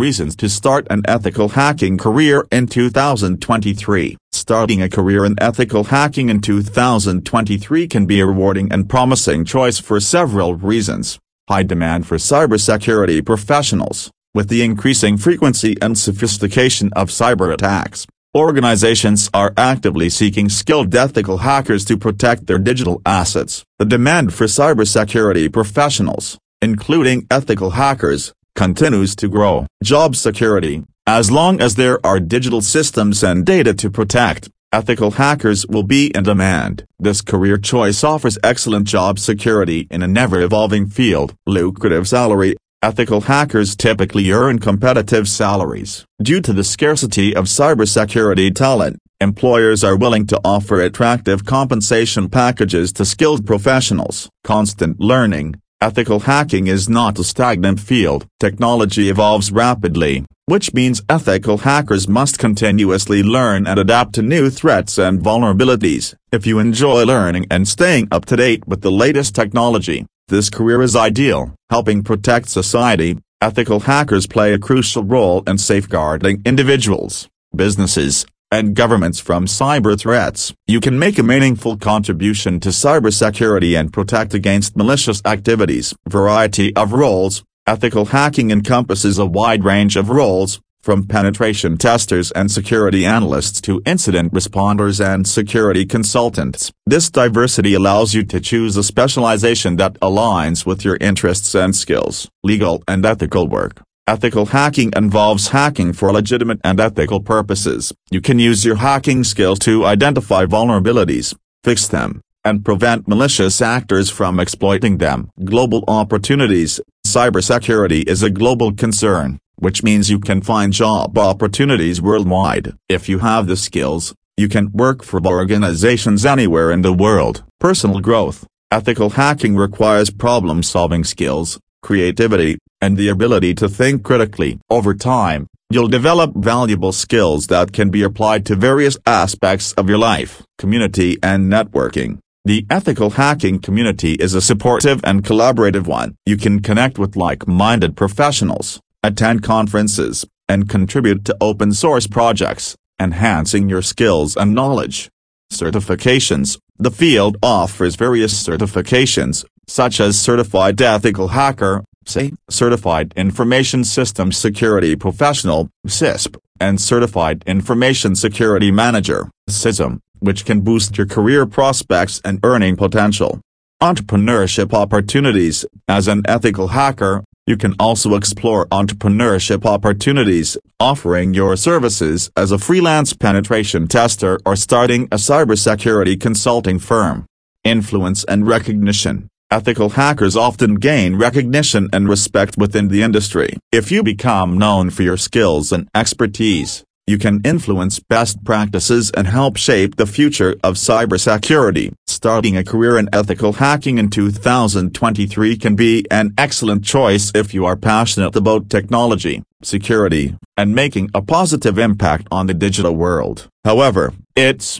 Reasons to start an ethical hacking career in 2023. Starting a career in ethical hacking in 2023 can be a rewarding and promising choice for several reasons. High demand for cybersecurity professionals. With the increasing frequency and sophistication of cyber attacks, organizations are actively seeking skilled ethical hackers to protect their digital assets. The demand for cybersecurity professionals, including ethical hackers, continues to grow. Job security, as long as there are digital systems and data to protect, ethical hackers will be in demand. This career choice offers excellent job security in an ever-evolving field. Lucrative salary, ethical hackers typically earn competitive salaries. Due to the scarcity of cybersecurity talent, employers are willing to offer attractive compensation packages to skilled professionals. Constant learning, Ethical hacking is not a stagnant field. Technology evolves rapidly, which means ethical hackers must continuously learn and adapt to new threats and vulnerabilities. If you enjoy learning and staying up to date with the latest technology, this career is ideal. Helping protect society, ethical hackers play a crucial role in safeguarding individuals, businesses, and governments from cyber threats. You can make a meaningful contribution to cybersecurity and protect against malicious activities. Variety of roles. Ethical hacking encompasses a wide range of roles, from penetration testers and security analysts to incident responders and security consultants. This diversity allows you to choose a specialization that aligns with your interests and skills. Legal and ethical work. Ethical hacking involves hacking for legitimate and ethical purposes. You can use your hacking skills to identify vulnerabilities, fix them, and prevent malicious actors from exploiting them. Global opportunities. Cybersecurity is a global concern, which means you can find job opportunities worldwide. If you have the skills, you can work for organizations anywhere in the world. Personal growth. Ethical hacking requires problem-solving skills, creativity, and the ability to think critically. Over time, you'll develop valuable skills that can be applied to various aspects of your life. Community and networking. The ethical hacking community is a supportive and collaborative one. You can connect with like-minded professionals, attend conferences, and contribute to open source projects, enhancing your skills and knowledge. Certifications The field offers various certifications, such as Certified Ethical Hacker, say, Certified Information Systems Security Professional, CISSP, and Certified Information Security Manager, CISM, which can boost your career prospects and earning potential. Entrepreneurship opportunities, as an ethical hacker, you can also explore entrepreneurship opportunities, offering your services as a freelance penetration tester or starting a cybersecurity consulting firm. Influence and recognition. Ethical hackers often gain recognition and respect within the industry. If you become known for your skills and expertise, you can influence best practices and help shape the future of cybersecurity. Starting a career in ethical hacking in 2023 can be an excellent choice if you are passionate about technology, security, and making a positive impact on the digital world. However, it's